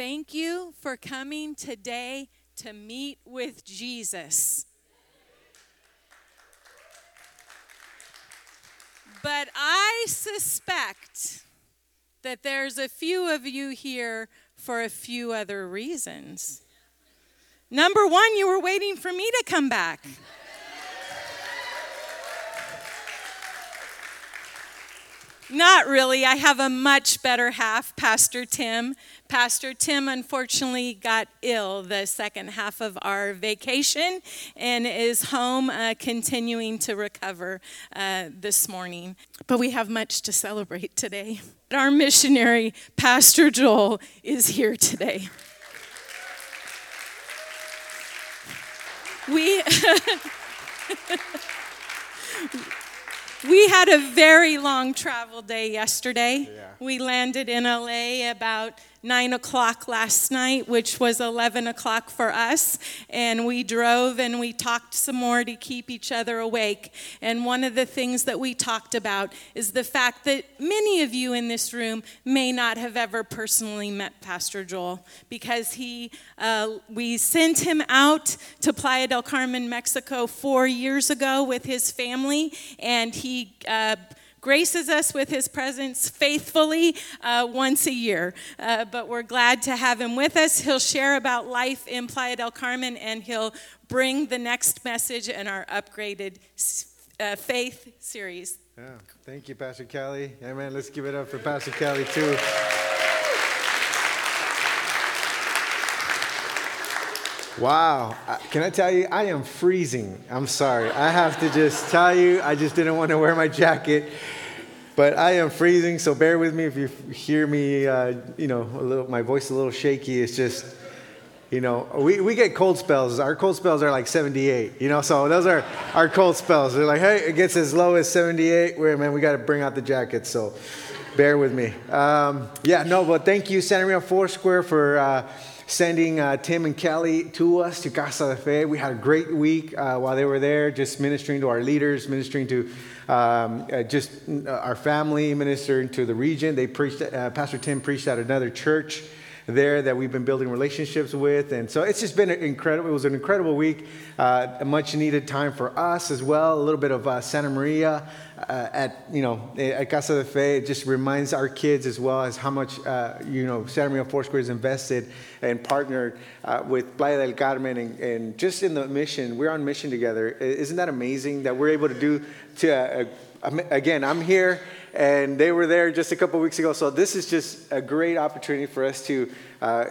Thank you for coming today to meet with Jesus. But I suspect that there's a few of you here for a few other reasons. Number one, you were waiting for me to come back. Not really. I have a much better half, Pastor Tim. Pastor Tim unfortunately got ill the second half of our vacation and is home uh, continuing to recover uh, this morning. But we have much to celebrate today. Our missionary, Pastor Joel, is here today. We. We had a very long travel day yesterday. Yeah. We landed in LA about nine o'clock last night, which was 11 o'clock for us. And we drove and we talked some more to keep each other awake. And one of the things that we talked about is the fact that many of you in this room may not have ever personally met Pastor Joel because he, uh, we sent him out to Playa del Carmen, Mexico, four years ago with his family. And he, uh, graces us with his presence faithfully uh, once a year. Uh, but we're glad to have him with us. He'll share about life in Playa del Carmen and he'll bring the next message in our upgraded uh, faith series. Yeah, thank you, Pastor Kelly. Amen. Let's give it up for Pastor Kelly, too. Wow. Can I tell you, I am freezing. I'm sorry. I have to just tell you, I just didn't want to wear my jacket. But I am freezing, so bear with me if you hear me, uh, you know, little, my voice a little shaky. It's just, you know, we, we get cold spells. Our cold spells are like 78, you know, so those are our cold spells. They're like, hey, it gets as low as 78. Where, man, we got to bring out the jackets, so bear with me. Um, yeah, no, but thank you, Santa Maria Foursquare, for. Uh, sending uh, Tim and Kelly to us to Casa de Fe. We had a great week uh, while they were there, just ministering to our leaders, ministering to um, uh, just uh, our family, ministering to the region. They preached, uh, Pastor Tim preached at another church there that we've been building relationships with. And so it's just been incredible. It was an incredible week, uh, a much needed time for us as well. A little bit of uh, Santa Maria uh, at, you know, at Casa de Fe. It just reminds our kids as well as how much, uh, you know, Santa Maria Foursquare is invested and partnered uh, with Playa del Carmen and, and, just in the mission. We're on mission together. Isn't that amazing that we're able to do to, uh, again, I'm here and they were there just a couple weeks ago. So this is just a great opportunity for us to uh,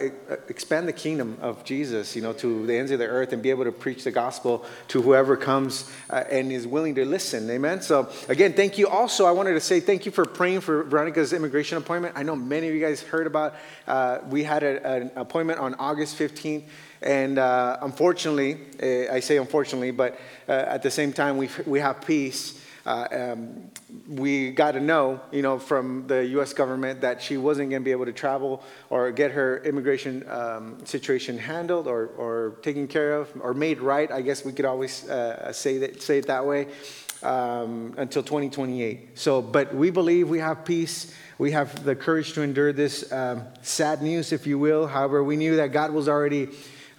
expand the kingdom of Jesus, you know, to the ends of the earth and be able to preach the gospel to whoever comes uh, and is willing to listen. Amen. So again, thank you. Also, I wanted to say thank you for praying for Veronica's immigration appointment. I know many of you guys heard about. Uh, we had a, an appointment on August 15th. And uh, unfortunately, uh, I say unfortunately, but uh, at the same time, we we have peace uh, um, we got to know, you know, from the U.S. government that she wasn't going to be able to travel or get her immigration um, situation handled or, or taken care of or made right. I guess we could always uh, say that say it that way um, until 2028. So, but we believe we have peace. We have the courage to endure this um, sad news, if you will. However, we knew that God was already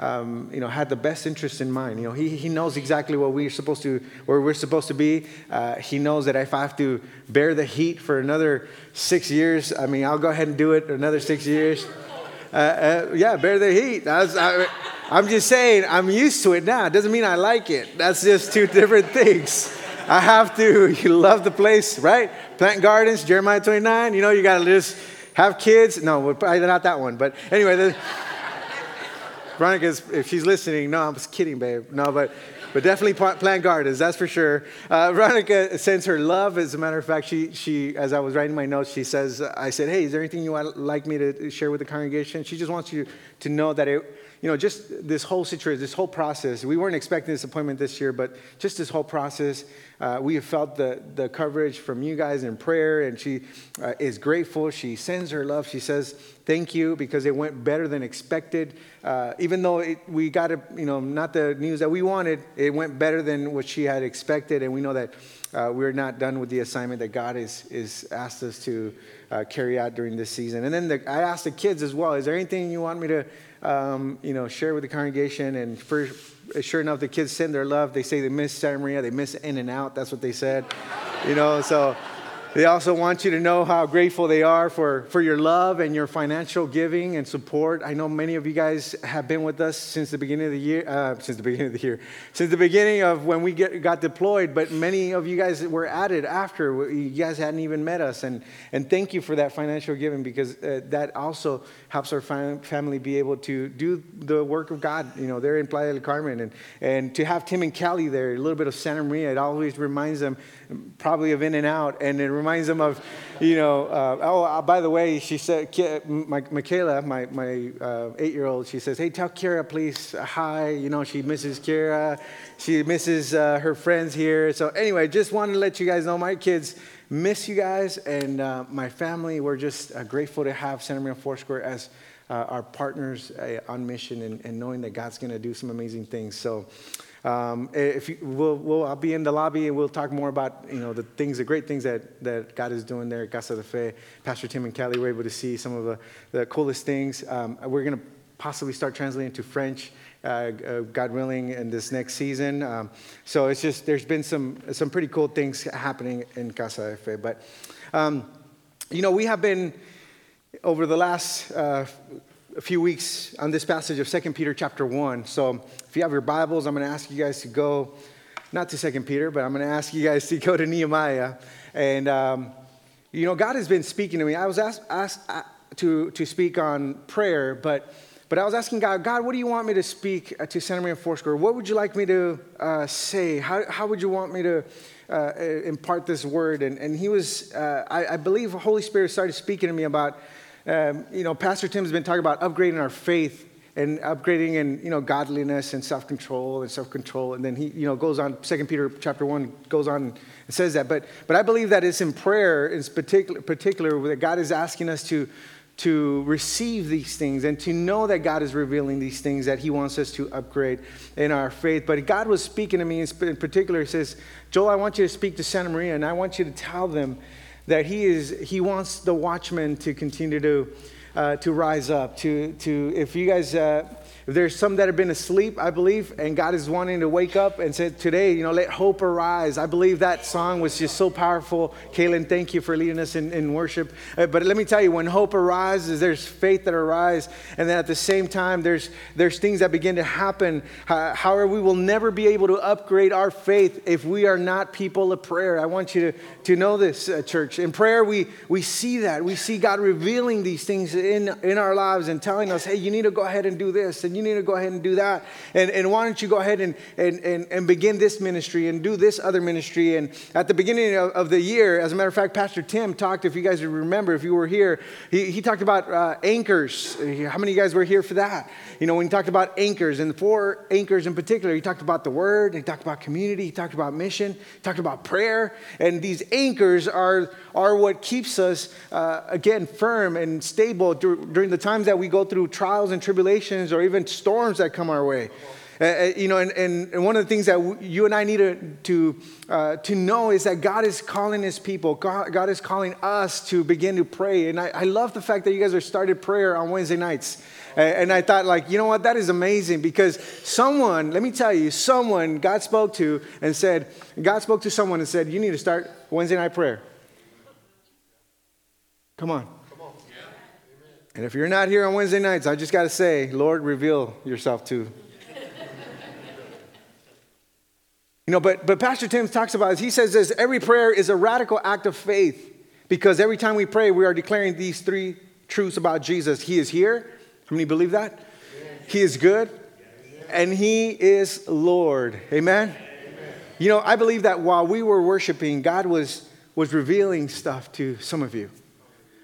um, you know, had the best interest in mind. You know, he, he knows exactly what we're supposed to, where we're supposed to be. Uh, he knows that if I have to bear the heat for another six years, I mean, I'll go ahead and do it another six years. Uh, uh, yeah, bear the heat. I, I'm just saying, I'm used to it now. It doesn't mean I like it. That's just two different things. I have to, you love the place, right? Plant gardens, Jeremiah 29. You know, you got to just have kids. No, probably not that one. But anyway, the, Veronica's, if she's listening, no, I'm just kidding, babe. No, but, but definitely plant gardens, that's for sure. Uh, Veronica sends her love. As a matter of fact, she, she, as I was writing my notes, she says, I said, hey, is there anything you would like me to share with the congregation? She just wants you to know that it, you know, just this whole situation, this whole process, we weren't expecting this appointment this year, but just this whole process, uh, we have felt the, the coverage from you guys in prayer, and she uh, is grateful. She sends her love. She says, Thank you, because it went better than expected. Uh, even though it, we got, a, you know, not the news that we wanted, it went better than what she had expected, and we know that uh, we're not done with the assignment that God is, is asked us to uh, carry out during this season. And then the, I asked the kids as well, is there anything you want me to, um, you know, share with the congregation? And for, sure enough, the kids send their love. They say they miss Santa Maria, they miss In-N-Out. That's what they said, you know, so they also want you to know how grateful they are for, for your love and your financial giving and support. I know many of you guys have been with us since the beginning of the year, uh, since the beginning of the year, since the beginning of when we get, got deployed, but many of you guys were added after. You guys hadn't even met us. And, and thank you for that financial giving because uh, that also helps our family be able to do the work of God. You know, they're in Playa del Carmen. And, and to have Tim and Kelly there, a little bit of Santa Maria, it always reminds them probably of In-N-Out. And it reminds them of, you know, uh, oh, uh, by the way, she said, my, Michaela, my, my uh, eight year old, she says, hey, tell Kira, please, uh, hi. You know, she misses Kira. She misses uh, her friends here. So, anyway, just wanted to let you guys know my kids miss you guys and my family. We're just grateful to have Santa Maria Foursquare as our partners on mission and, and knowing that God's going to do some amazing things. So, um, if you, we'll, we'll, I'll be in the lobby and we'll talk more about you know the things, the great things that, that God is doing there at Casa de Fe. Pastor Tim and Kelly were able to see some of the, the coolest things. Um, we're going to possibly start translating to French, uh, uh, God willing, in this next season. Um, so it's just there's been some some pretty cool things happening in Casa de Fe. But um, you know we have been over the last uh, a few weeks on this passage of 2 Peter chapter 1. So if you have your Bibles, I'm going to ask you guys to go, not to 2 Peter, but I'm going to ask you guys to go to Nehemiah. And, um, you know, God has been speaking to me. I was asked, asked uh, to, to speak on prayer, but, but I was asking God, God, what do you want me to speak uh, to Santa Maria Foursquare? What would you like me to uh, say? How, how would you want me to uh, impart this word? And, and he was, uh, I, I believe Holy Spirit started speaking to me about um, you know, Pastor Tim's been talking about upgrading our faith and upgrading in, you know, godliness and self-control and self-control. And then he, you know, goes on, Second Peter chapter 1 goes on and says that. But, but I believe that it's in prayer, in particular, particular that God is asking us to, to receive these things and to know that God is revealing these things that He wants us to upgrade in our faith. But God was speaking to me in particular. He says, Joel, I want you to speak to Santa Maria and I want you to tell them that he is he wants the watchmen to continue to uh, to rise up to to if you guys uh, there's some that have been asleep, I believe, and God is wanting to wake up and say, Today, you know, let hope arise. I believe that song was just so powerful. Kaylin, thank you for leading us in, in worship. Uh, but let me tell you, when hope arises, there's faith that arises. And then at the same time, there's, there's things that begin to happen. Uh, however, we will never be able to upgrade our faith if we are not people of prayer. I want you to, to know this, uh, church. In prayer, we, we see that. We see God revealing these things in, in our lives and telling us, hey, you need to go ahead and do this. And you need to go ahead and do that. And, and why don't you go ahead and, and, and, and begin this ministry and do this other ministry? And at the beginning of, of, the year, as a matter of fact, Pastor Tim talked, if you guys remember, if you were here, he, he talked about uh, anchors. How many of you guys were here for that? You know, when he talked about anchors, and four anchors in particular, he talked about the word, he talked about community, he talked about mission, he talked about prayer. And these anchors are, are what keeps us, uh, again, firm and stable during the times that we go through trials and tribulations or even storms that come our way. Uh, uh, you know, and, and, and, one of the things that w- you and I need to, to, uh, to know is that God is calling his people. God, God is calling us to begin to pray. And I, I love the fact that you guys are started prayer on Wednesday nights. And I thought, like, you know what? That is amazing because someone, let me tell you, someone God spoke to and said, God spoke to someone and said, you need to start Wednesday night prayer. Come on. And if you're not here on Wednesday nights, I just got to say, Lord, reveal yourself to. you know, but, but Pastor Tim talks about this. He says this every prayer is a radical act of faith because every time we pray, we are declaring these three truths about Jesus. He is here. How many believe that? He is good and He is Lord. Amen? Amen? You know, I believe that while we were worshiping, God was, was revealing stuff to some of you.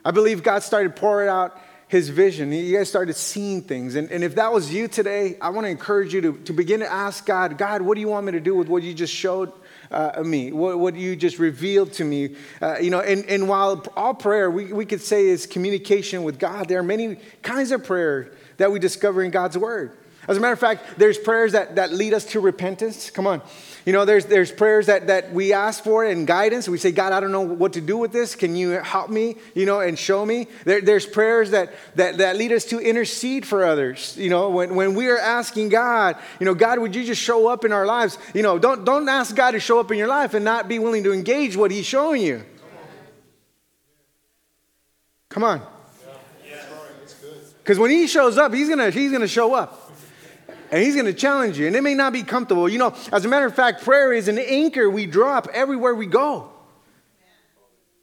I believe God started pouring out his vision. You guys started seeing things. And, and if that was you today, I want to encourage you to, to begin to ask God, God, what do you want me to do with what you just showed uh, me? What, what you just revealed to me? Uh, you know, and, and while all prayer we, we could say is communication with God, there are many kinds of prayer that we discover in God's word. As a matter of fact, there's prayers that, that lead us to repentance. Come on. You know, there's, there's prayers that, that we ask for and guidance. We say, God, I don't know what to do with this. Can you help me, you know, and show me? There, there's prayers that, that, that lead us to intercede for others. You know, when, when we are asking God, you know, God, would you just show up in our lives? You know, don't, don't ask God to show up in your life and not be willing to engage what he's showing you. Come on. Because when he shows up, he's going to he's gonna show up and he's going to challenge you. And it may not be comfortable. You know, as a matter of fact, prayer is an anchor we drop everywhere we go.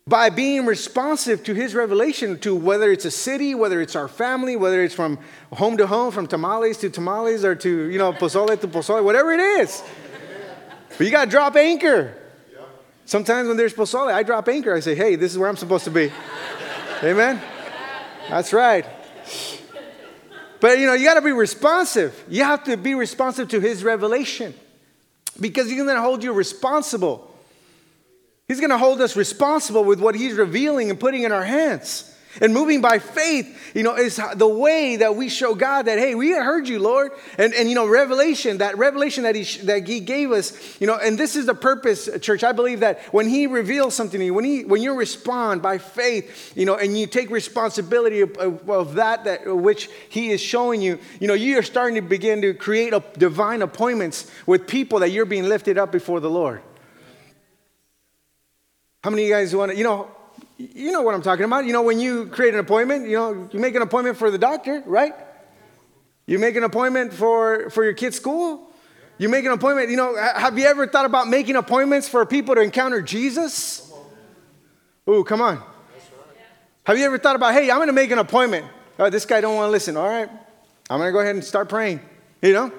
By being responsive to his revelation, to whether it's a city, whether it's our family, whether it's from home to home, from tamales to tamales, or to, you know, pozole to pozole, whatever it is. But you got to drop anchor. Sometimes when there's pozole, I drop anchor. I say, hey, this is where I'm supposed to be. Amen? That's right. But you know, you got to be responsive. You have to be responsive to his revelation because he's going to hold you responsible. He's going to hold us responsible with what he's revealing and putting in our hands. And moving by faith, you know, is the way that we show God that, hey, we heard you, Lord. And, and you know, revelation, that revelation that he, that he gave us, you know, and this is the purpose, church. I believe that when he reveals something to you, when, he, when you respond by faith, you know, and you take responsibility of, of, that, that which he is showing you, you know, you are starting to begin to create a, divine appointments with people that you're being lifted up before the Lord. How many of you guys want to, you know, you know what I'm talking about. You know, when you create an appointment, you know, you make an appointment for the doctor, right? You make an appointment for, for your kid's school. You make an appointment, you know, have you ever thought about making appointments for people to encounter Jesus? Ooh, come on. Have you ever thought about, hey, I'm going to make an appointment. Oh, this guy don't want to listen. All right, I'm going to go ahead and start praying. You know,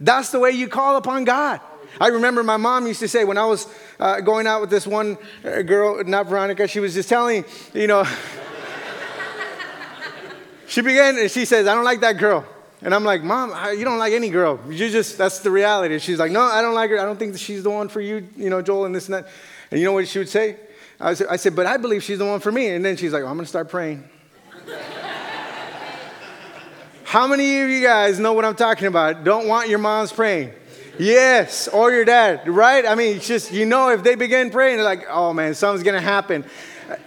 that's the way you call upon God. I remember my mom used to say when I was uh, going out with this one uh, girl, not Veronica, she was just telling, you know, she began, and she says, I don't like that girl. And I'm like, Mom, you don't like any girl. You just, that's the reality. She's like, No, I don't like her. I don't think she's the one for you, you know, Joel, and this and that. And you know what she would say? I said, I said But I believe she's the one for me. And then she's like, oh, I'm going to start praying. How many of you guys know what I'm talking about? Don't want your moms praying? Yes, or your dad, right? I mean, it's just, you know, if they begin praying, they're like, oh man, something's gonna happen.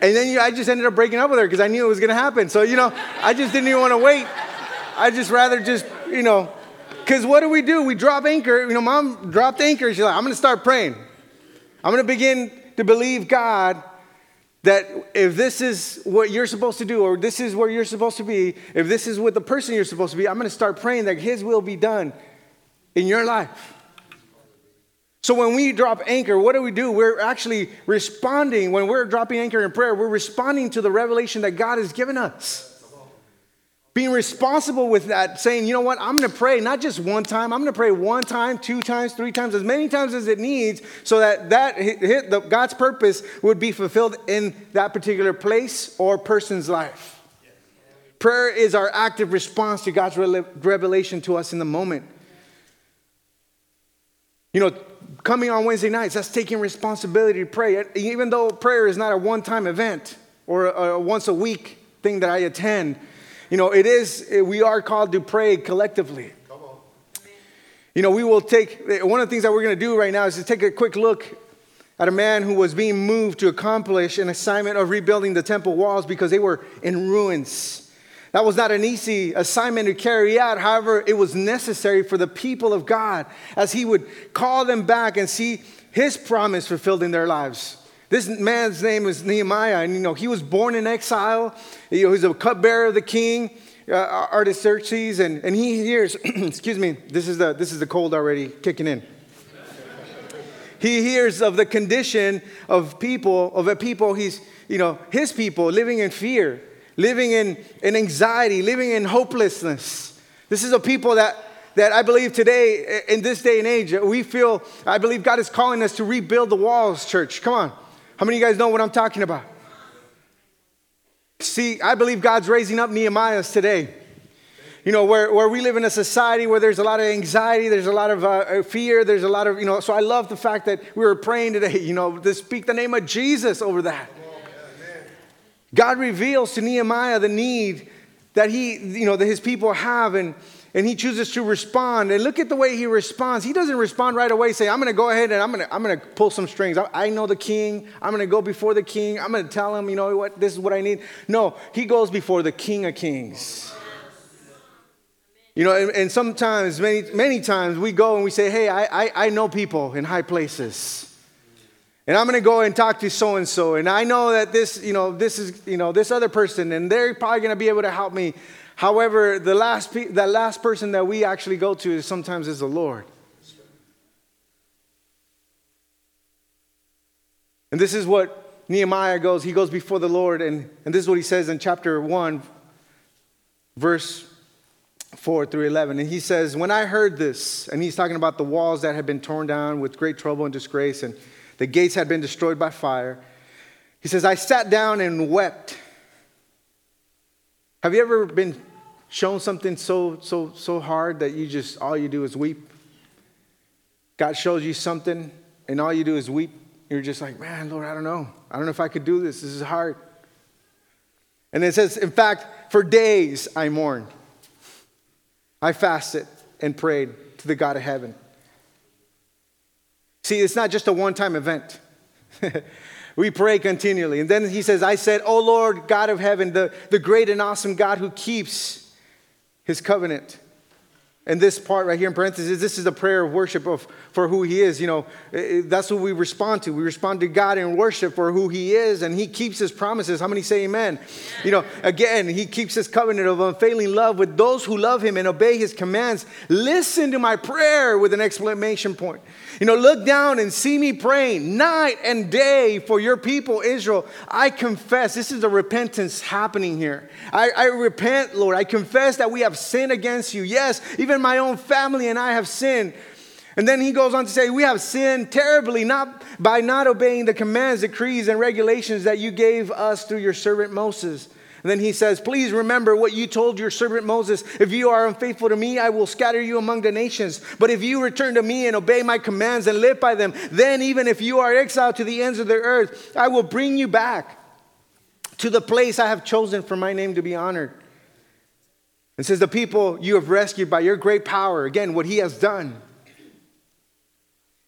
And then you, I just ended up breaking up with her because I knew it was gonna happen. So, you know, I just didn't even wanna wait. I just rather just, you know, because what do we do? We drop anchor. You know, mom dropped anchor. She's like, I'm gonna start praying. I'm gonna begin to believe God that if this is what you're supposed to do, or this is where you're supposed to be, if this is what the person you're supposed to be, I'm gonna start praying that His will be done in your life. So when we drop anchor, what do we do? We're actually responding. When we're dropping anchor in prayer, we're responding to the revelation that God has given us. Being responsible with that, saying, you know what, I'm gonna pray not just one time, I'm gonna pray one time, two times, three times, as many times as it needs, so that, that hit, the, God's purpose would be fulfilled in that particular place or person's life. Prayer is our active response to God's revelation to us in the moment. You know, coming on Wednesday nights, that's taking responsibility to pray. Even though prayer is not a one time event or a once a week thing that I attend, you know, it is, we are called to pray collectively. You know, we will take, one of the things that we're going to do right now is to take a quick look at a man who was being moved to accomplish an assignment of rebuilding the temple walls because they were in ruins. That was not an easy assignment to carry out. However, it was necessary for the people of God as he would call them back and see his promise fulfilled in their lives. This man's name is Nehemiah, and you know, he was born in exile. You know, he's a cupbearer of the king, uh, Artaxerxes, and, and he hears, excuse me, this is, the, this is the cold already kicking in. he hears of the condition of people, of a people, he's, you know, his people living in fear living in, in anxiety, living in hopelessness. This is a people that, that I believe today, in this day and age, we feel, I believe God is calling us to rebuild the walls, church. Come on. How many of you guys know what I'm talking about? See, I believe God's raising up Nehemiahs today. You know, where, where we live in a society where there's a lot of anxiety, there's a lot of uh, fear, there's a lot of, you know, so I love the fact that we were praying today, you know, to speak the name of Jesus over that. God reveals to Nehemiah the need that he, you know, that his people have. And, and he chooses to respond. And look at the way he responds. He doesn't respond right away, say, I'm going to go ahead and I'm going to I'm to pull some strings. I, I know the king. I'm going to go before the king. I'm going to tell him, you know what, this is what I need. No, he goes before the king of kings. You know, and, and sometimes, many, many times, we go and we say, hey, I, I, I know people in high places. And I'm going to go and talk to so and so. And I know that this, you know, this is, you know, this other person, and they're probably going to be able to help me. However, the last, pe- that last person that we actually go to is sometimes is the Lord. And this is what Nehemiah goes. He goes before the Lord, and, and this is what he says in chapter 1, verse 4 through 11. And he says, When I heard this, and he's talking about the walls that had been torn down with great trouble and disgrace, and the gates had been destroyed by fire. He says, I sat down and wept. Have you ever been shown something so, so, so hard that you just, all you do is weep? God shows you something and all you do is weep. You're just like, man, Lord, I don't know. I don't know if I could do this. This is hard. And it says, in fact, for days I mourned. I fasted and prayed to the God of heaven. See, it's not just a one time event. we pray continually. And then he says, I said, Oh Lord, God of heaven, the, the great and awesome God who keeps his covenant. And this part right here in parentheses, this is a prayer of worship of, for who he is. You know, eh, eh, that's what we respond to. We respond to God in worship for who he is, and he keeps his promises. How many say amen? amen? You know, again, he keeps his covenant of unfailing love with those who love him and obey his commands. Listen to my prayer with an exclamation point. You know, look down and see me praying night and day for your people, Israel. I confess, this is a repentance happening here. I, I repent, Lord. I confess that we have sinned against you. Yes, even my own family and I have sinned. And then he goes on to say, We have sinned terribly, not by not obeying the commands, decrees, and regulations that you gave us through your servant Moses. And then he says, Please remember what you told your servant Moses. If you are unfaithful to me, I will scatter you among the nations. But if you return to me and obey my commands and live by them, then even if you are exiled to the ends of the earth, I will bring you back to the place I have chosen for my name to be honored. It says, The people you have rescued by your great power, again, what he has done,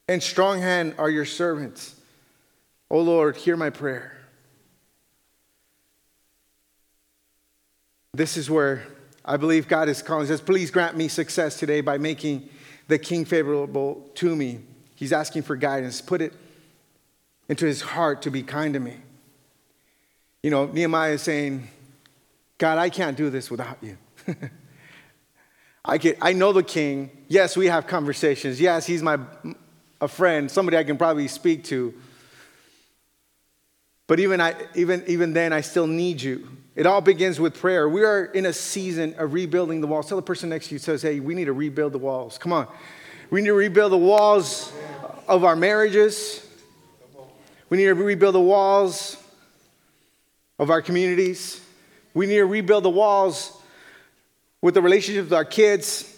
and strong hand are your servants. O Lord, hear my prayer. This is where I believe God is calling. He says, Please grant me success today by making the king favorable to me. He's asking for guidance. Put it into his heart to be kind to me. You know, Nehemiah is saying, God, I can't do this without you. I, get, I know the king. Yes, we have conversations. Yes, he's my a friend, somebody I can probably speak to. But even, I, even, even then, I still need you. It all begins with prayer. We are in a season of rebuilding the walls. Tell the person next to you, says, hey, we need to rebuild the walls. Come on. We need to rebuild the walls of our marriages. We need to rebuild the walls of our communities. We need to rebuild the walls with the relationships with our kids,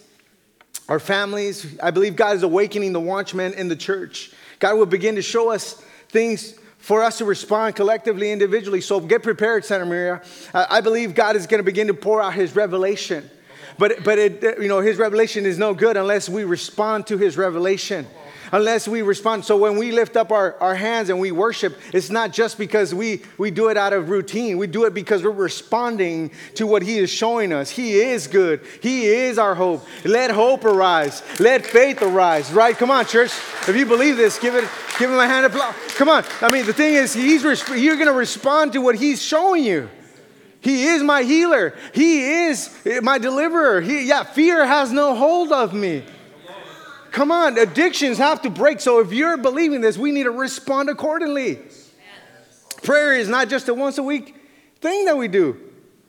our families. I believe God is awakening the watchmen in the church. God will begin to show us things for us to respond collectively, individually. So get prepared, Santa Maria. I believe God is going to begin to pour out His revelation. But, but it, you know, His revelation is no good unless we respond to His revelation unless we respond. So when we lift up our, our hands and we worship, it's not just because we, we do it out of routine. We do it because we're responding to what He is showing us. He is good. He is our hope. Let hope arise. Let faith arise, right? Come on, church. If you believe this, give it, give him a hand of applause. Come on. I mean, the thing is, he's you're going to respond to what He's showing you. He is my healer. He is my deliverer. He, yeah, fear has no hold of me. Come on, addictions have to break. So if you're believing this, we need to respond accordingly. Prayer is not just a once a week thing that we do.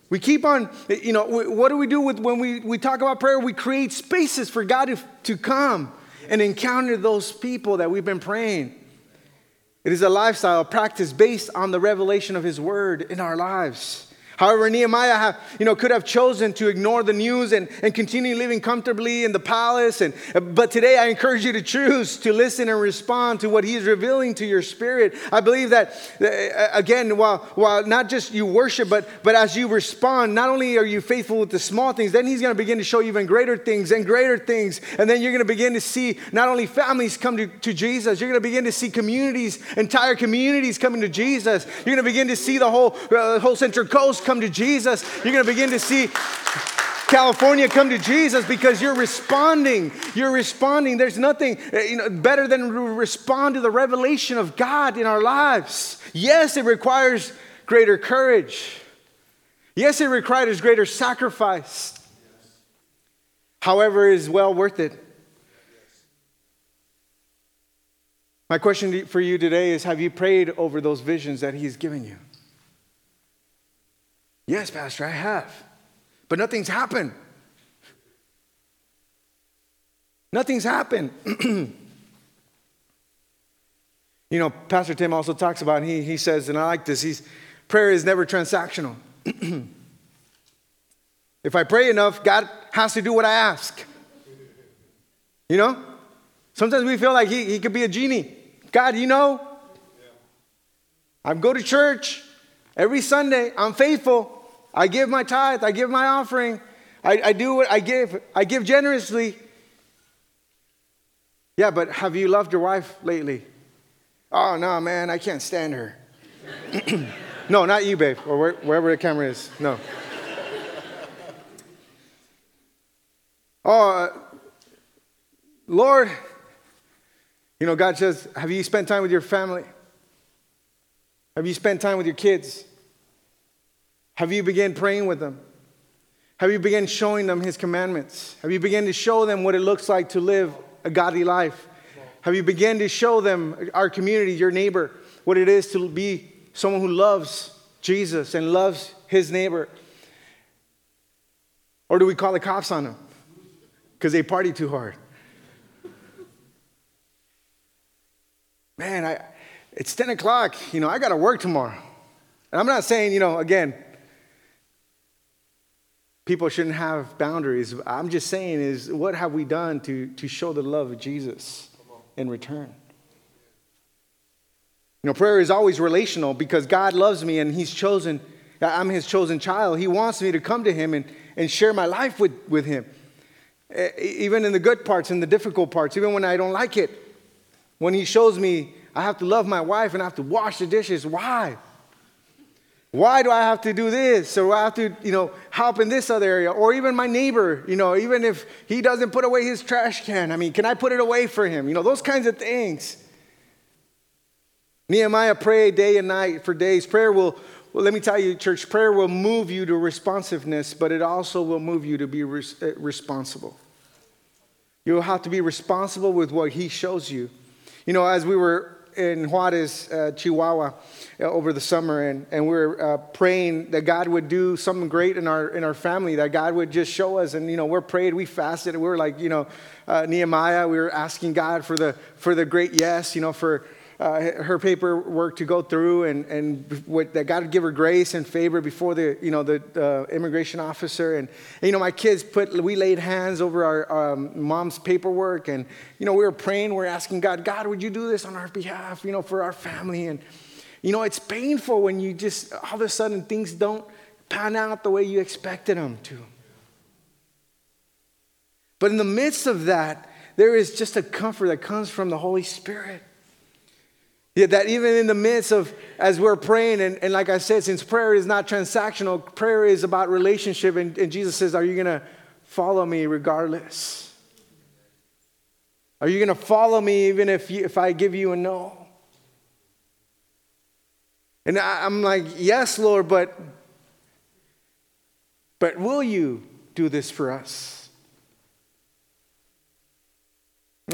We keep on, you know, what do we do with when we, we talk about prayer? We create spaces for God to, to come and encounter those people that we've been praying. It is a lifestyle, a practice based on the revelation of His Word in our lives. However, Nehemiah have, you know, could have chosen to ignore the news and, and continue living comfortably in the palace. And, but today I encourage you to choose to listen and respond to what he is revealing to your spirit. I believe that, uh, again, while, while not just you worship, but, but as you respond, not only are you faithful with the small things, then he's going to begin to show you even greater things and greater things. And then you're going to begin to see not only families come to, to Jesus, you're going to begin to see communities, entire communities coming to Jesus. You're going to begin to see the whole, uh, whole Central Coast come to Jesus. You're going to begin to see California come to Jesus because you're responding. You're responding. There's nothing eh, you know, better than to respond to the revelation of God in our lives. Yes, it requires greater courage. Yes, it requires greater sacrifice. However, it is well worth it. My question for you today is Have you prayed over those visions that He's given you? Yes, Pastor, I have. But nothing's happened. Nothing's happened. you know, Pastor Tim also talks about, he, he says, and I like this, he's, prayer is never transactional. if I pray enough, God has to do what I ask. You know? Sometimes we feel like he, he could be a genie. God, you know, I go to church every Sunday, I'm faithful. I give my tithe, I give my offering, I, I do what I give, I give generously. Yeah, but have you loved your wife lately? Oh, no, man, I can't stand her. no, not you, babe, or where, wherever the camera is. No. oh, uh, Lord, you know, God says, Have you spent time with your family? Have you spent time with your kids? Have you begun praying with them? Have you begun showing them His commandments? Have you begun to show them what it looks like to live a godly life? Have you begun to show them, our community, your neighbor, what it is to be someone who loves Jesus and loves his neighbor? Or do we call the cops on them because they party too hard? Man, I, it's 10 o'clock. You know, I got to work tomorrow. And I'm not saying, you know, again, people shouldn't have boundaries. I'm just saying is what have we done to, to show the love of Jesus in return? You know, prayer is always relational because God loves me and He's chosen, I'm His chosen child. He wants me to come to Him and, and share my life with, with Him. Even in the good parts and the difficult parts, even when I don't like it. When He shows me I have to love my wife and I have to wash the dishes. Why? Why do I have to do this? Or I have to, you know, help in this other area? Or even my neighbor, you know, even if he doesn't put away his trash can, I mean, can I put it away for him? You know, those kinds of things. Nehemiah prayed day and night for days. Prayer will, well, let me tell you, church, prayer will move you to responsiveness, but it also will move you to be res- uh, responsible. You'll have to be responsible with what he shows you. You know, as we were in Juarez, uh, Chihuahua, uh, over the summer, and, and we were uh, praying that God would do something great in our in our family, that God would just show us. And you know, we're prayed, we fasted, we were like, you know, uh, Nehemiah, we were asking God for the for the great yes, you know, for uh, her paperwork to go through and, and what, that God would give her grace and favor before the, you know, the uh, immigration officer. And, and, you know, my kids put, we laid hands over our um, mom's paperwork and, you know, we were praying, we are asking God, God, would you do this on our behalf, you know, for our family? And, you know, it's painful when you just, all of a sudden, things don't pan out the way you expected them to. But in the midst of that, there is just a comfort that comes from the Holy Spirit. Yeah, that even in the midst of, as we're praying, and, and like I said, since prayer is not transactional, prayer is about relationship, and, and Jesus says, Are you going to follow me regardless? Are you going to follow me even if, you, if I give you a no? And I, I'm like, Yes, Lord, but, but will you do this for us?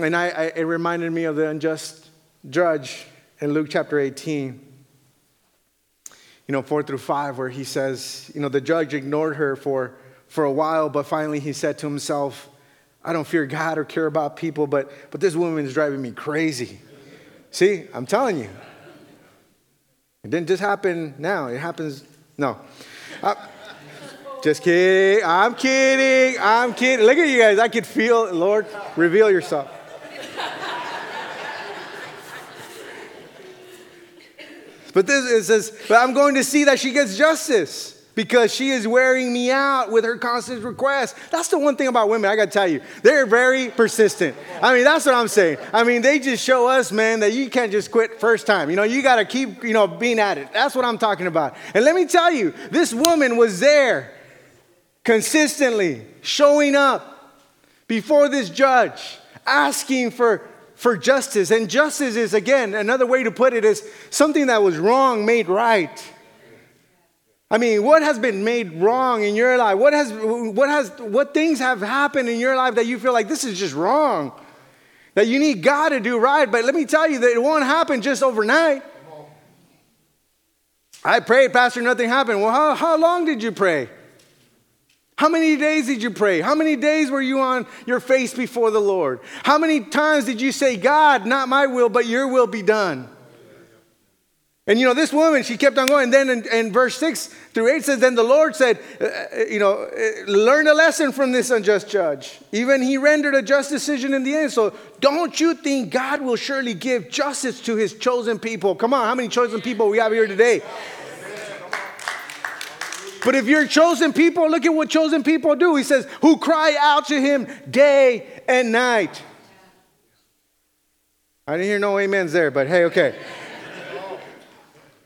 And I, I, it reminded me of the unjust judge in Luke chapter 18, you know, 4 through 5, where he says, you know, the judge ignored her for, for a while, but finally he said to himself, I don't fear God or care about people, but, but this woman is driving me crazy. See, I'm telling you. It didn't just happen now, it happens, no. Uh, just kidding. I'm kidding. I'm kidding. Look at you guys. I could feel, Lord, reveal yourself. But this it says, but I'm going to see that she gets justice because she is wearing me out with her constant requests. That's the one thing about women, I gotta tell you, they're very persistent. I mean, that's what I'm saying. I mean, they just show us, man, that you can't just quit first time. You know, you gotta keep, you know, being at it. That's what I'm talking about. And let me tell you, this woman was there consistently, showing up before this judge, asking for for justice. And justice is, again, another way to put it is something that was wrong made right. I mean, what has been made wrong in your life? What has, what has, what things have happened in your life that you feel like this is just wrong? That you need God to do right. But let me tell you that it won't happen just overnight. I prayed, Pastor, nothing happened. Well, how, how long did you pray? How many days did you pray? How many days were you on your face before the Lord? How many times did you say, God, not my will, but your will be done? And you know, this woman, she kept on going. Then in, in verse 6 through 8 says, Then the Lord said, uh, uh, You know, uh, learn a lesson from this unjust judge. Even he rendered a just decision in the end. So don't you think God will surely give justice to his chosen people? Come on, how many chosen people we have here today? But if you're chosen people, look at what chosen people do. He says, Who cry out to him day and night. I didn't hear no amens there, but hey, okay.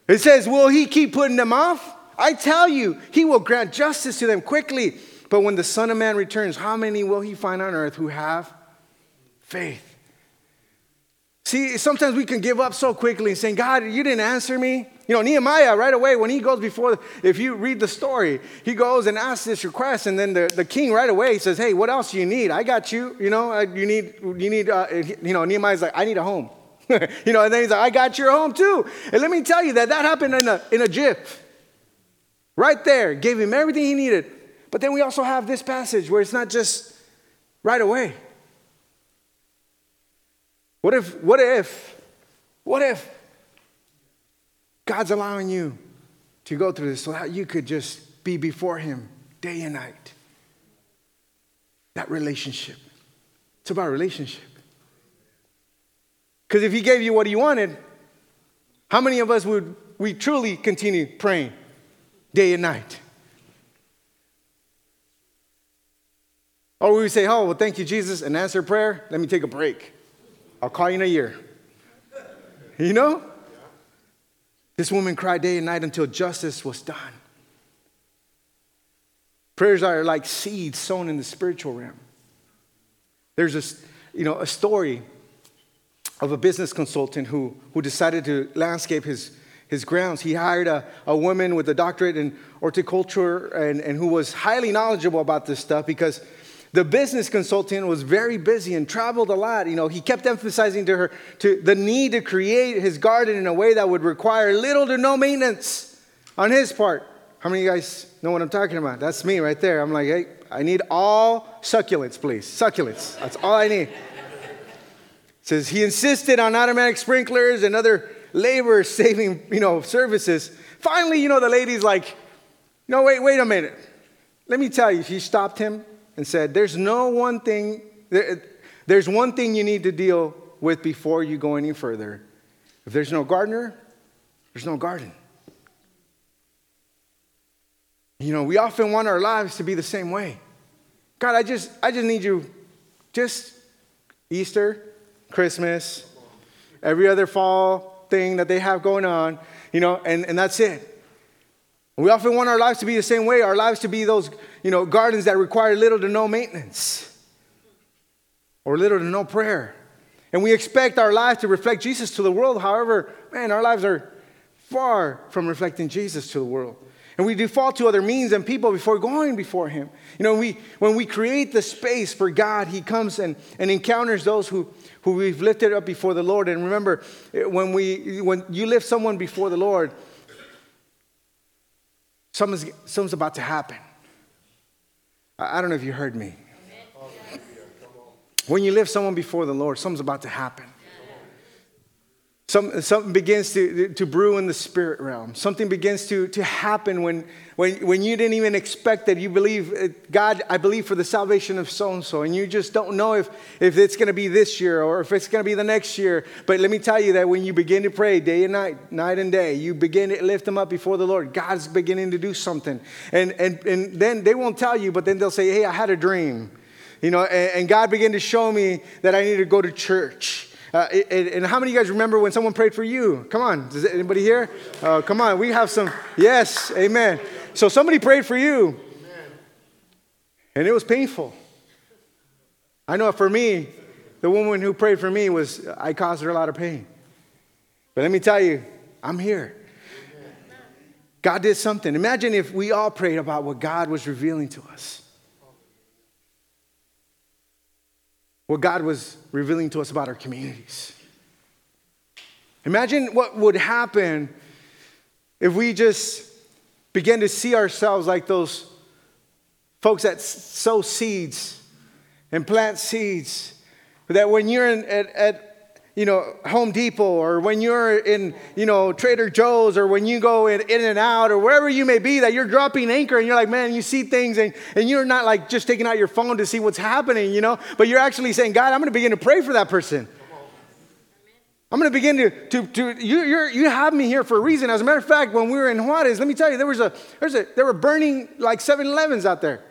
It says, Will he keep putting them off? I tell you, he will grant justice to them quickly. But when the Son of Man returns, how many will he find on earth who have faith? See, sometimes we can give up so quickly and saying, God, you didn't answer me. You know, Nehemiah, right away, when he goes before, if you read the story, he goes and asks this request, and then the, the king right away says, Hey, what else do you need? I got you. You know, uh, you need, you need, uh, you know, Nehemiah's like, I need a home. you know, and then he's like, I got your home too. And let me tell you that that happened in a, in a jiff. Right there, gave him everything he needed. But then we also have this passage where it's not just right away. What if, what if, what if God's allowing you to go through this so that you could just be before Him day and night? That relationship. It's about relationship. Because if he gave you what he wanted, how many of us would we truly continue praying day and night? Or we would say, Oh, well, thank you, Jesus, and answer prayer. Let me take a break. I'll call you in a year. You know? This woman cried day and night until justice was done. Prayers are like seeds sown in the spiritual realm. There's a, you know, a story of a business consultant who, who decided to landscape his, his grounds. He hired a, a woman with a doctorate in horticulture and, and who was highly knowledgeable about this stuff because the business consultant was very busy and traveled a lot. You know, he kept emphasizing to her to the need to create his garden in a way that would require little to no maintenance on his part. How many of you guys know what I'm talking about? That's me right there. I'm like, hey, I need all succulents, please. Succulents. That's all I need says he insisted on automatic sprinklers and other labor saving, you know, services. Finally, you know, the lady's like, no, wait, wait a minute. Let me tell you, she stopped him and said, There's no one thing, there's one thing you need to deal with before you go any further. If there's no gardener, there's no garden. You know, we often want our lives to be the same way. God, I just, I just need you, just Easter, Christmas, every other fall thing that they have going on, you know, and, and that's it. We often want our lives to be the same way, our lives to be those, you know, gardens that require little to no maintenance or little to no prayer. And we expect our life to reflect Jesus to the world. However, man, our lives are far from reflecting Jesus to the world. And we default to other means and people before going before Him. You know, we, when we create the space for God, He comes and, and encounters those who, who we've lifted up before the Lord. And remember, eh, when, we, when you lift someone before the Lord, something's, something's about to happen. I, I don't know if you heard me. When you lift someone before the Lord, something's about to happen. Some, something begins to, to brew in the spirit realm. Something begins to, to happen when, when, when you didn't even expect that. You believe, uh, God, I believe for the salvation of so and so, and you just don't know if, if it's going to be this year or if it's going to be the next year. But let me tell you that when you begin to pray day and night, night and day, you begin to lift them up before the Lord. God's beginning to do something. And, and, and then they won't tell you, but then they'll say, Hey, I had a dream. You know, and, and God began to show me that I need to go to church. Uh, and how many of you guys remember when someone prayed for you? Come on, does anybody here? Uh, come on, we have some. Yes, amen. So somebody prayed for you, and it was painful. I know for me, the woman who prayed for me was, I caused her a lot of pain. But let me tell you, I'm here. God did something. Imagine if we all prayed about what God was revealing to us. What God was revealing to us about our communities. Imagine what would happen if we just began to see ourselves like those folks that sow seeds and plant seeds. That when you're in, at, at you know, Home Depot or when you're in, you know, Trader Joe's or when you go in, In-N-Out or wherever you may be, that you're dropping anchor and you're like, man, you see things and, and you're not like just taking out your phone to see what's happening, you know, but you're actually saying, God, I'm going to begin to pray for that person. I'm going to begin to, to, to you, you you have me here for a reason. As a matter of fact, when we were in Juarez, let me tell you, there was a, there's a, there were burning like 7 Elevens out there.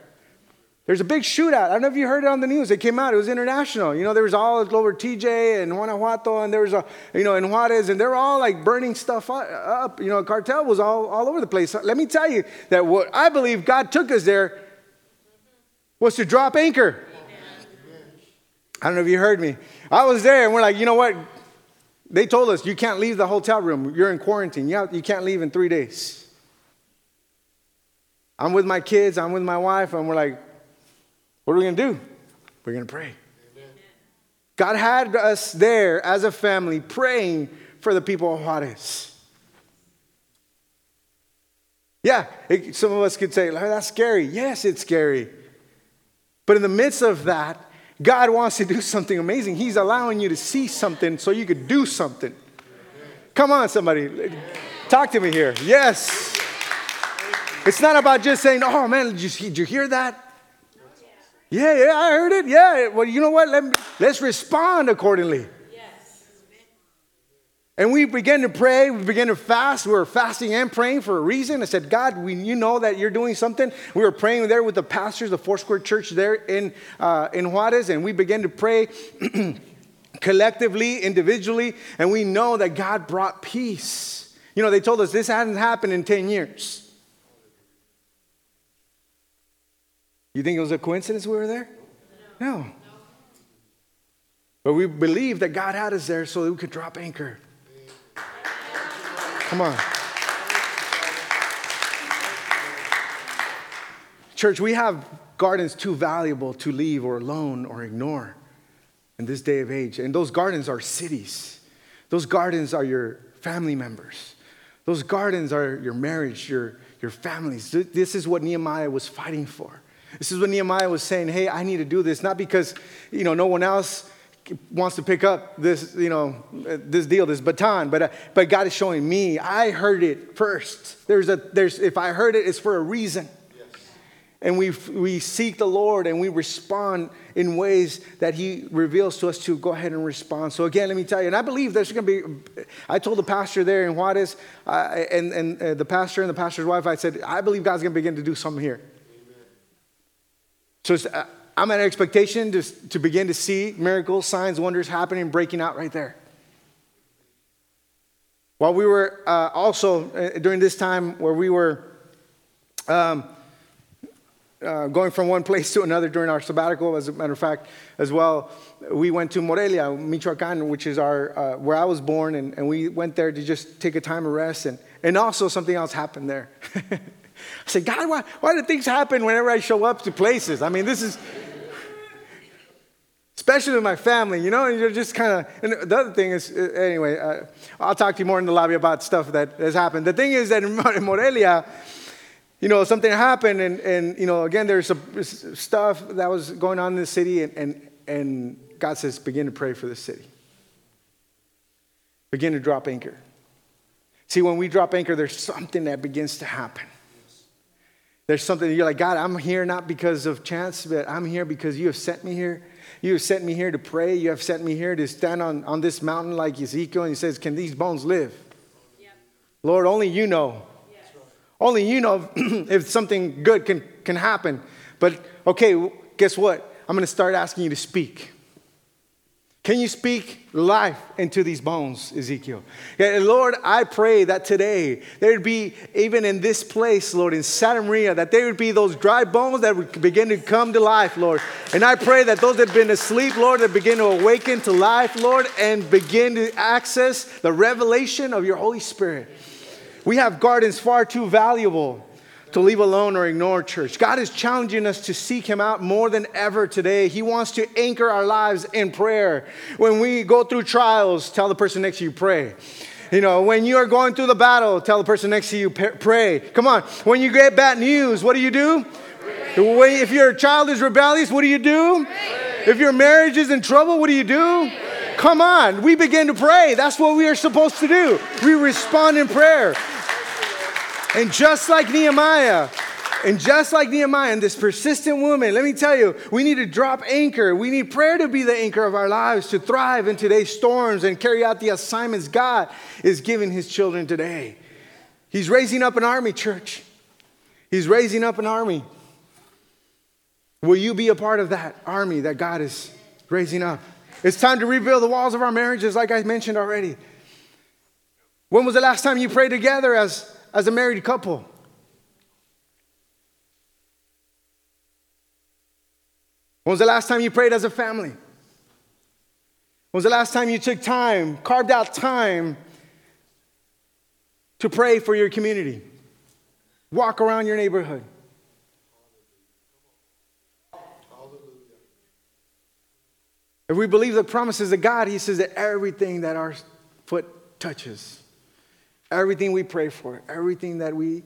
There's a big shootout. I don't know if you heard it on the news. It came out. It was international. You know, there was all over TJ and Guanajuato, and there was a, you know, in Juarez, and they were all like burning stuff up. You know, cartel was all, all over the place. Let me tell you that what I believe God took us there was to drop anchor. I don't know if you heard me. I was there, and we're like, you know what? They told us you can't leave the hotel room. You're in quarantine. You, you can't leave in three days. I'm with my kids. I'm with my wife, and we're like, what are we going to do? We're going to pray. Amen. God had us there as a family praying for the people of Juarez. Yeah, it, some of us could say, oh, that's scary. Yes, it's scary. But in the midst of that, God wants to do something amazing. He's allowing you to see something so you could do something. Come on, somebody. Talk to me here. Yes. It's not about just saying, oh man, did you, did you hear that? Yeah, yeah, I heard it. Yeah. Well, you know what? Let me, let's respond accordingly. Yes. And we began to pray. We began to fast. We were fasting and praying for a reason. I said, God, we, you know that you're doing something. We were praying there with the pastors, the Foursquare Church there in, uh, in Juarez, and we began to pray collectively, individually, and we know that God brought peace. You know, they told us this hasn't happened in 10 years. You think it was a coincidence we were there? No. But we believe that God had us there so that we could drop anchor. Come on. Church, we have gardens too valuable to leave or alone or ignore in this day of age. And those gardens are cities. Those gardens are your family members. Those gardens are your marriage, your, your families. This is what Nehemiah was fighting for. This is what Nehemiah was saying, hey, I need to do this, not because, you know, no one else wants to pick up this, you know, this deal, this baton, but, uh, but God is showing me. I heard it first. There's a, there's, if I heard it, it's for a reason. Yes. And we, we seek the Lord and we respond in ways that He reveals to us to go ahead and respond. So, again, let me tell you, and I believe there's going to be, I told the pastor there in Juarez, uh, and, and uh, the pastor and the pastor's wife, I said, I believe God's going to begin to do something here. So uh, I'm at an expectation to, to begin to see miracles, signs, wonders happening, breaking out right there. While we were uh, also uh, during this time where we were um, uh, going from one place to another during our sabbatical, as a matter of fact, as well, we went to Morelia, Michoacan, which is our, uh, where I was born, and, and we went there to just take a time of rest. And, and also, something else happened there. I said, God, why, why do things happen whenever I show up to places? I mean, this is, especially with my family, you know, and you're just kind of, and the other thing is, uh, anyway, uh, I'll talk to you more in the lobby about stuff that has happened. The thing is that in Morelia, you know, something happened, and, and you know, again, there's some stuff that was going on in the city, and, and, and God says, begin to pray for the city. begin to drop anchor. See, when we drop anchor, there's something that begins to happen. There's something you're like, God, I'm here not because of chance, but I'm here because you have sent me here. You have sent me here to pray. You have sent me here to stand on, on this mountain like Ezekiel. And he says, Can these bones live? Yep. Lord, only you know. Yes. Only you know if something good can, can happen. But okay, guess what? I'm going to start asking you to speak. Can you speak life into these bones, Ezekiel? Yeah, Lord, I pray that today there'd be, even in this place, Lord, in Santa Maria, that there would be those dry bones that would begin to come to life, Lord. And I pray that those that have been asleep, Lord, that begin to awaken to life, Lord, and begin to access the revelation of your Holy Spirit. We have gardens far too valuable to leave alone or ignore church. God is challenging us to seek Him out more than ever today. He wants to anchor our lives in prayer. When we go through trials, tell the person next to you, pray. You know, when you are going through the battle, tell the person next to you, pray. Come on. When you get bad news, what do you do? If your child is rebellious, what do you do? Pray. If your marriage is in trouble, what do you do? Pray. Come on. We begin to pray. That's what we are supposed to do. We respond in prayer. And just like Nehemiah, and just like Nehemiah and this persistent woman, let me tell you, we need to drop anchor. We need prayer to be the anchor of our lives to thrive in today's storms and carry out the assignments God is giving his children today. He's raising up an army, church. He's raising up an army. Will you be a part of that army that God is raising up? It's time to rebuild the walls of our marriages, like I mentioned already. When was the last time you prayed together as as a married couple. When was the last time you prayed as a family? When was the last time you took time, carved out time to pray for your community? Walk around your neighborhood. If we believe the promises of God, He says that everything that our foot touches Everything we pray for, everything that we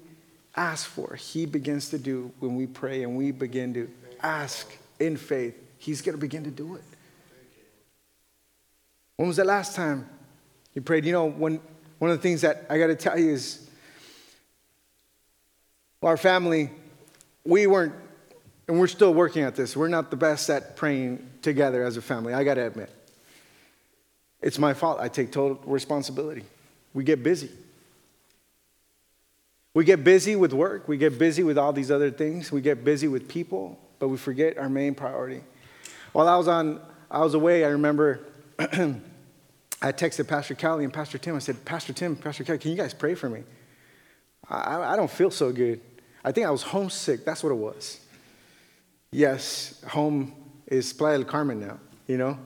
ask for, He begins to do when we pray and we begin to ask in faith. He's going to begin to do it. When was the last time you prayed? You know, when, one of the things that I got to tell you is our family, we weren't, and we're still working at this, we're not the best at praying together as a family. I got to admit. It's my fault. I take total responsibility. We get busy. We get busy with work, we get busy with all these other things, we get busy with people, but we forget our main priority. While I was on, I was away, I remember I texted Pastor Callie and Pastor Tim. I said, Pastor Tim, Pastor Callie, can you guys pray for me? I, I don't feel so good. I think I was homesick. That's what it was. Yes, home is Playa del Carmen now, you know?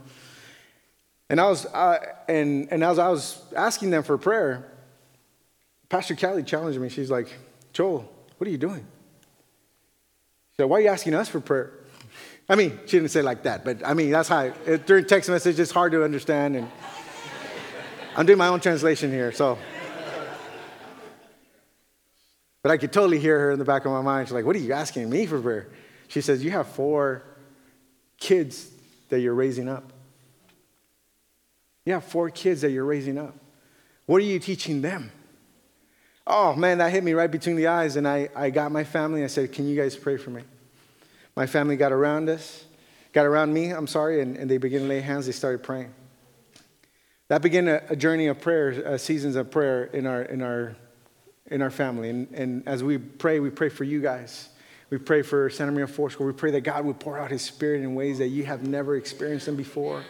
And I was, uh, and, and as I was asking them for prayer, Pastor Kelly challenged me. She's like, Joel, what are you doing? She said, Why are you asking us for prayer? I mean, she didn't say like that, but I mean, that's how, it, during text message, it's hard to understand. And I'm doing my own translation here, so. But I could totally hear her in the back of my mind. She's like, What are you asking me for prayer? She says, You have four kids that you're raising up. You have four kids that you're raising up. What are you teaching them? Oh man, that hit me right between the eyes. And I, I got my family. I said, Can you guys pray for me? My family got around us, got around me, I'm sorry, and, and they began to lay hands. They started praying. That began a, a journey of prayer, uh, seasons of prayer in our, in our, in our family. And, and as we pray, we pray for you guys. We pray for Santa Maria Foursquare. We pray that God would pour out His Spirit in ways that you have never experienced them before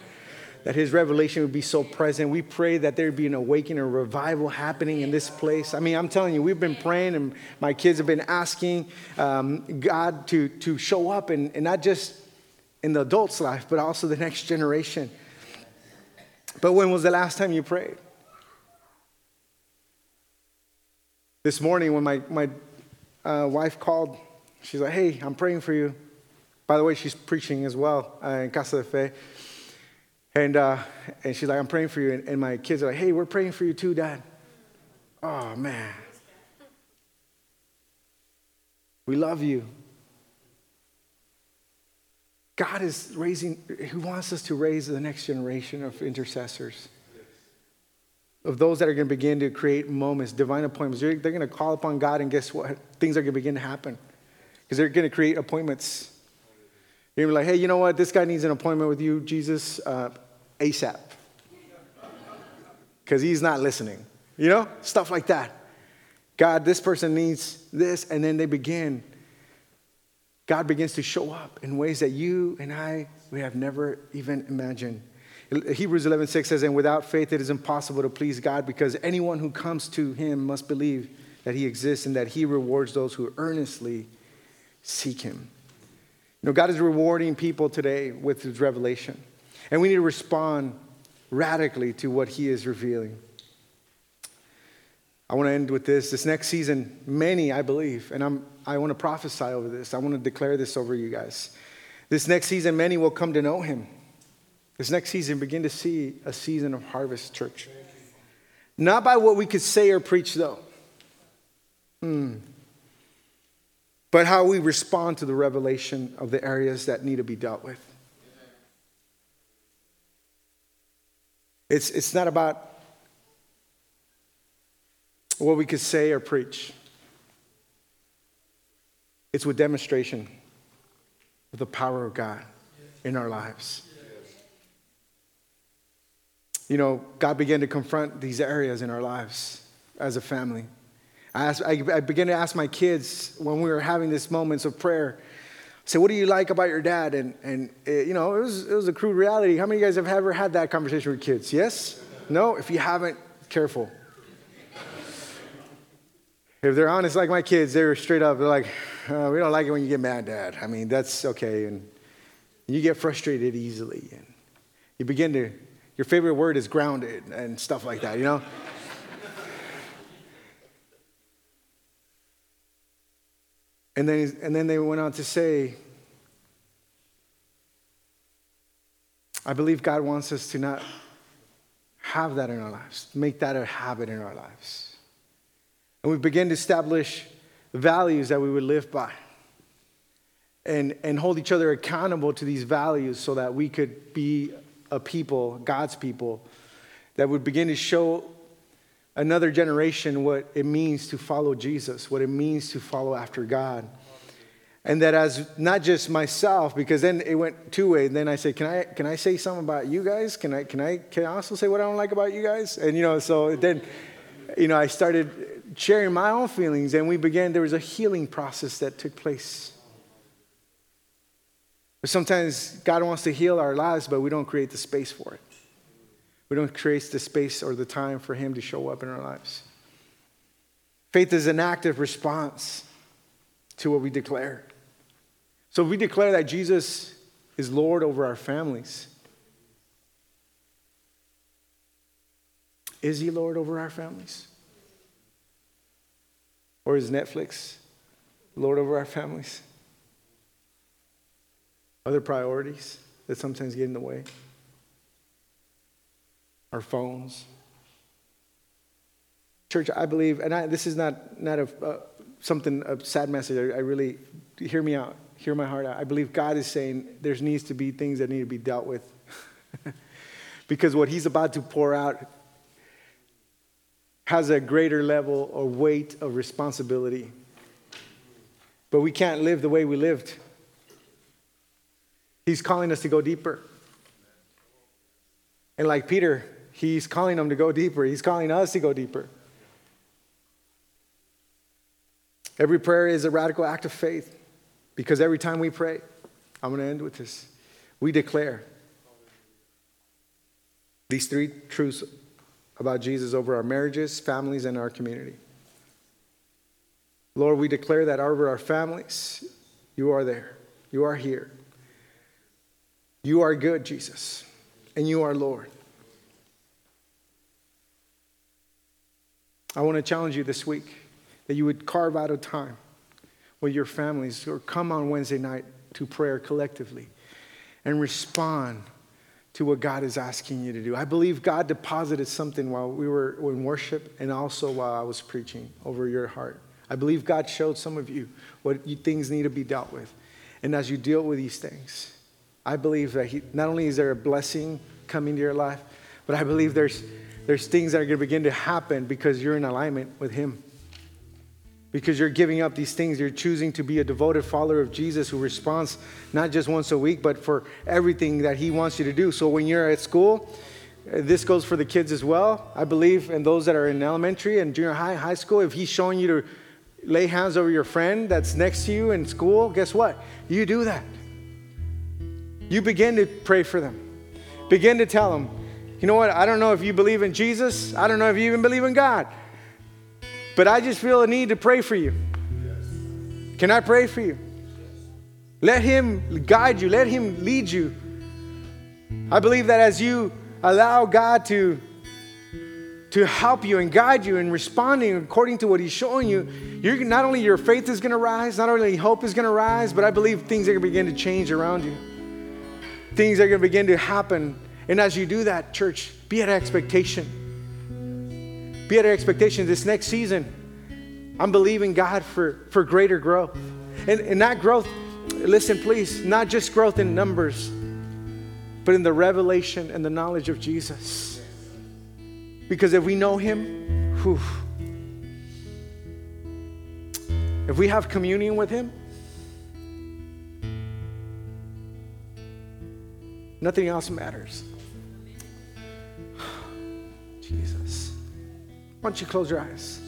that his revelation would be so present. We pray that there would be an awakening, a revival happening in this place. I mean, I'm telling you, we've been praying, and my kids have been asking um, God to, to show up, and, and not just in the adult's life, but also the next generation. But when was the last time you prayed? This morning, when my, my uh, wife called, she's like, Hey, I'm praying for you. By the way, she's preaching as well uh, in Casa de Fe. And, uh, and she's like, I'm praying for you. And, and my kids are like, hey, we're praying for you too, Dad. Oh, man. We love you. God is raising, He wants us to raise the next generation of intercessors. of those that are going to begin to create moments, divine appointments. They're, going to call upon God, and guess what? Things are going to begin to happen because they're going to create appointments. You're going to be like, hey, you know what? This guy needs an appointment with you, Jesus, uh, ASAP. Because he's not listening. You know? Stuff like that. God, this person needs this. And then they begin. God begins to show up in ways that you and I, we have never even imagined. Hebrews 11, 6 says, And without faith it is impossible to please God because anyone who comes to him must believe that he exists and that he rewards those who earnestly seek him. You know, God is rewarding people today with his revelation. And we need to respond radically to what he is revealing. I want to end with this. This next season, many, I believe, and I'm, I want to prophesy over this. I want to declare this over you guys. This next season, many will come to know him. This next season, begin to see a season of harvest, church. Not by what we could say or preach, though, hmm. but how we respond to the revelation of the areas that need to be dealt with. It's, it's not about what we could say or preach, it's with demonstration of the power of God in our lives you know, God began to confront these areas in our lives as a family. I, asked, I, I began to ask my kids when we were having these moments of prayer, say, what do you like about your dad? And, and it, you know, it was, it was a crude reality. How many of you guys have ever had that conversation with kids? Yes? No? If you haven't, careful. If they're honest like my kids, they're straight up, they're like, uh, we don't like it when you get mad, Dad. I mean, that's okay. And you get frustrated easily. And you begin to your favorite word is grounded and stuff like that, you know? And, then, and then they went on to say, I believe God wants us to not have that in our lives, make that a habit in our lives. And we begin to establish values that we would live by and, and hold each other accountable to these values so that we could be a people, God's people, that would begin to show another generation what it means to follow Jesus, what it means to follow after God. And that as not just myself, because then it went two ways. Then I said, Can I can I say something about you guys? Can I can I can I also say what I don't like about you guys? And you know, so then you know, I started sharing my own feelings and we began, there was a healing process that took place. But sometimes God wants to heal our lives, but we don't create the space for it. We don't create the space or the time for Him to show up in our lives. Faith is an active response to what we declare. So if we declare that Jesus is Lord over our families, is He Lord over our families? Or is Netflix Lord over our families? other priorities that sometimes get in the way, our phones. Church, I believe, and I, this is not, not a, uh, something, a sad message. I, I really, hear me out, hear my heart out. I believe God is saying there needs to be things that need to be dealt with. because what He's about to pour out has a greater level or weight of responsibility. But we can't live the way we lived. He's calling us to go deeper. And like Peter, he's calling them to go deeper. He's calling us to go deeper. Every prayer is a radical act of faith because every time we pray, I'm going to end with this, we declare these three truths about Jesus over our marriages, families, and our community. Lord, we declare that over our families, you are there, you are here. You are good, Jesus, and you are Lord. I want to challenge you this week that you would carve out a time with your families or come on Wednesday night to prayer collectively and respond to what God is asking you to do. I believe God deposited something while we were in worship and also while I was preaching over your heart. I believe God showed some of you what you, things need to be dealt with. And as you deal with these things, I believe that he, not only is there a blessing coming to your life, But I believe there's, there's things that are going to begin to happen because you're in alignment with Him. Because you're giving up these things. You're choosing to be a devoted follower of Jesus who responds not just once a week, but for everything that He wants you to do. So when you're at school, this goes for the kids as well. I believe, and those that are in elementary and junior high, high school, if He's showing you to lay hands over your friend that's next to you in school, guess what? You do that. You begin to pray for them. Begin to tell them, you know what? I don't know if you believe in Jesus. I don't know if you even believe in God. But I just feel a need to pray for you. Can I pray for you? Let Him guide you, let Him lead you. I believe that as you allow God to, to help you and guide you in responding according to what He's showing you, you're, not only your faith is going to rise, not only hope is going to rise, but I believe things are going to begin to change around you. Things are going to begin to happen. And as you do that, church, be at expectation. Be at expectation this next season. I'm believing God for, for greater growth. And, and that growth, listen, please, not just growth in numbers, but in the revelation and the knowledge of Jesus. Because if we know Him, whew, if we have communion with Him, nothing else matters. Why don't you close your eyes?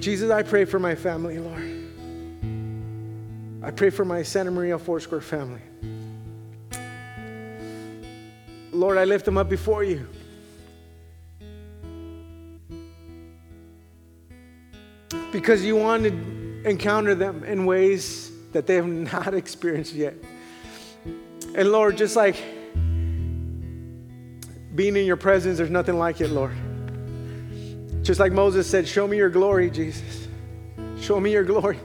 Jesus, I pray for my family, Lord. I pray for my Santa Maria Foursquare family. Lord, I lift them up before you. Because you want to encounter them in ways that they have not experienced yet. And Lord, just like being in your presence, there's nothing like it, Lord. Just like Moses said, Show me your glory, Jesus. Show me your glory.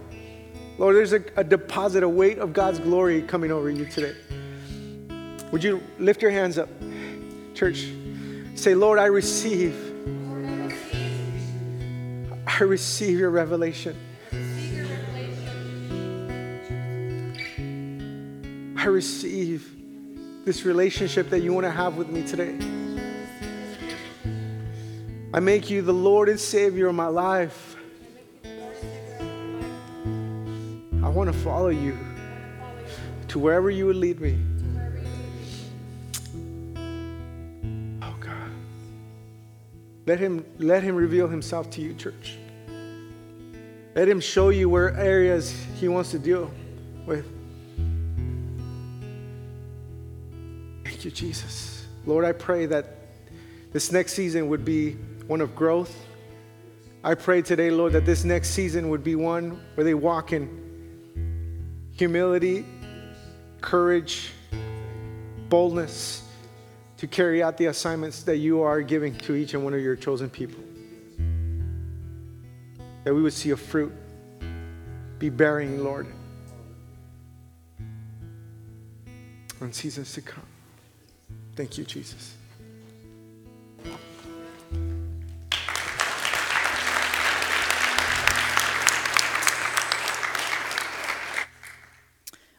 Lord, there's a, a, deposit, a weight of God's glory coming over you today. Would you lift your hands up, church? Say, Lord, I receive. I receive your revelation. I receive this relationship that you want to have with me today. I make you the Lord and Savior of my life. I want to follow you to wherever you would lead me. Oh God. Let him, let him reveal himself to you, church. Let him show you where areas he wants to deal with. Thank you, Jesus. Lord, I pray that this next season would be one of growth. I pray today, Lord, that this next season would be one where they walk in humility, courage, boldness to carry out the assignments that you are giving to each and one of your chosen people. That we would see a fruit be bearing, Lord, on seasons to come. Thank you, Jesus.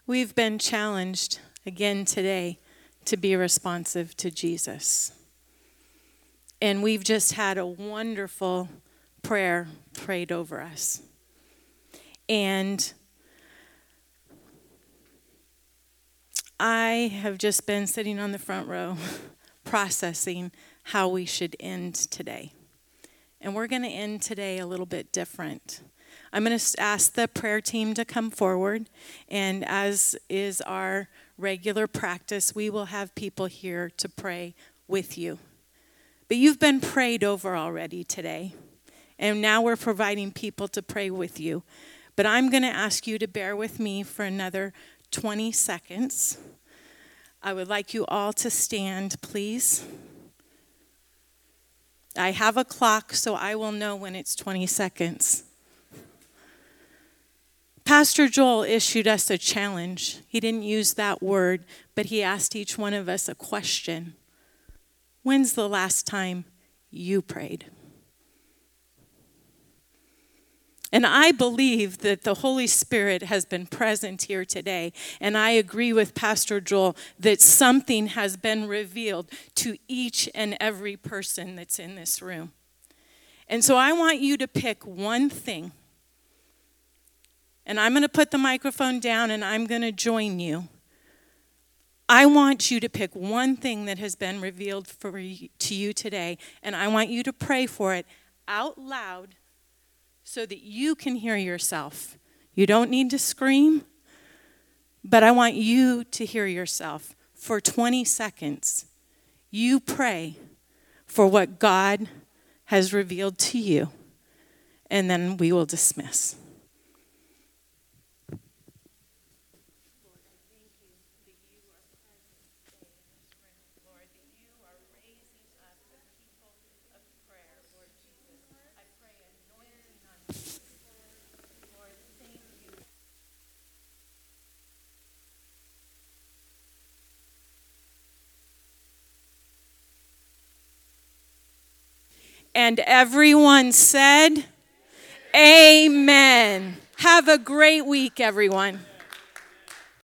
We've been challenged again today to be responsive to Jesus. And we've just had a wonderful prayer prayed over us. And I have just been sitting on the front row processing how we should end today. And we're going to end today a little bit different. I'm going to ask the prayer team to come forward, and as is our regular practice, we will have people here to pray with you. But you've been prayed over already today, and now we're providing people to pray with you. But I'm going to ask you to bear with me for another 20 seconds. I would like you all to stand, please. I have a clock, so I will know when it's 20 seconds. Pastor Joel issued us a challenge. He didn't use that word, but he asked each one of us a question When's the last time you prayed? And I believe that the Holy Spirit has been present here today. And I agree with Pastor Joel that something has been revealed to each and every person that's in this room. And so I want you to pick one thing. And I'm going to put the microphone down and I'm going to join you. I want you to pick one thing that has been revealed for you, to you today, and I want you to pray for it out loud so that you can hear yourself. You don't need to scream, but I want you to hear yourself for 20 seconds. You pray for what God has revealed to you, and then we will dismiss. And everyone said, Amen. Have a great week, everyone.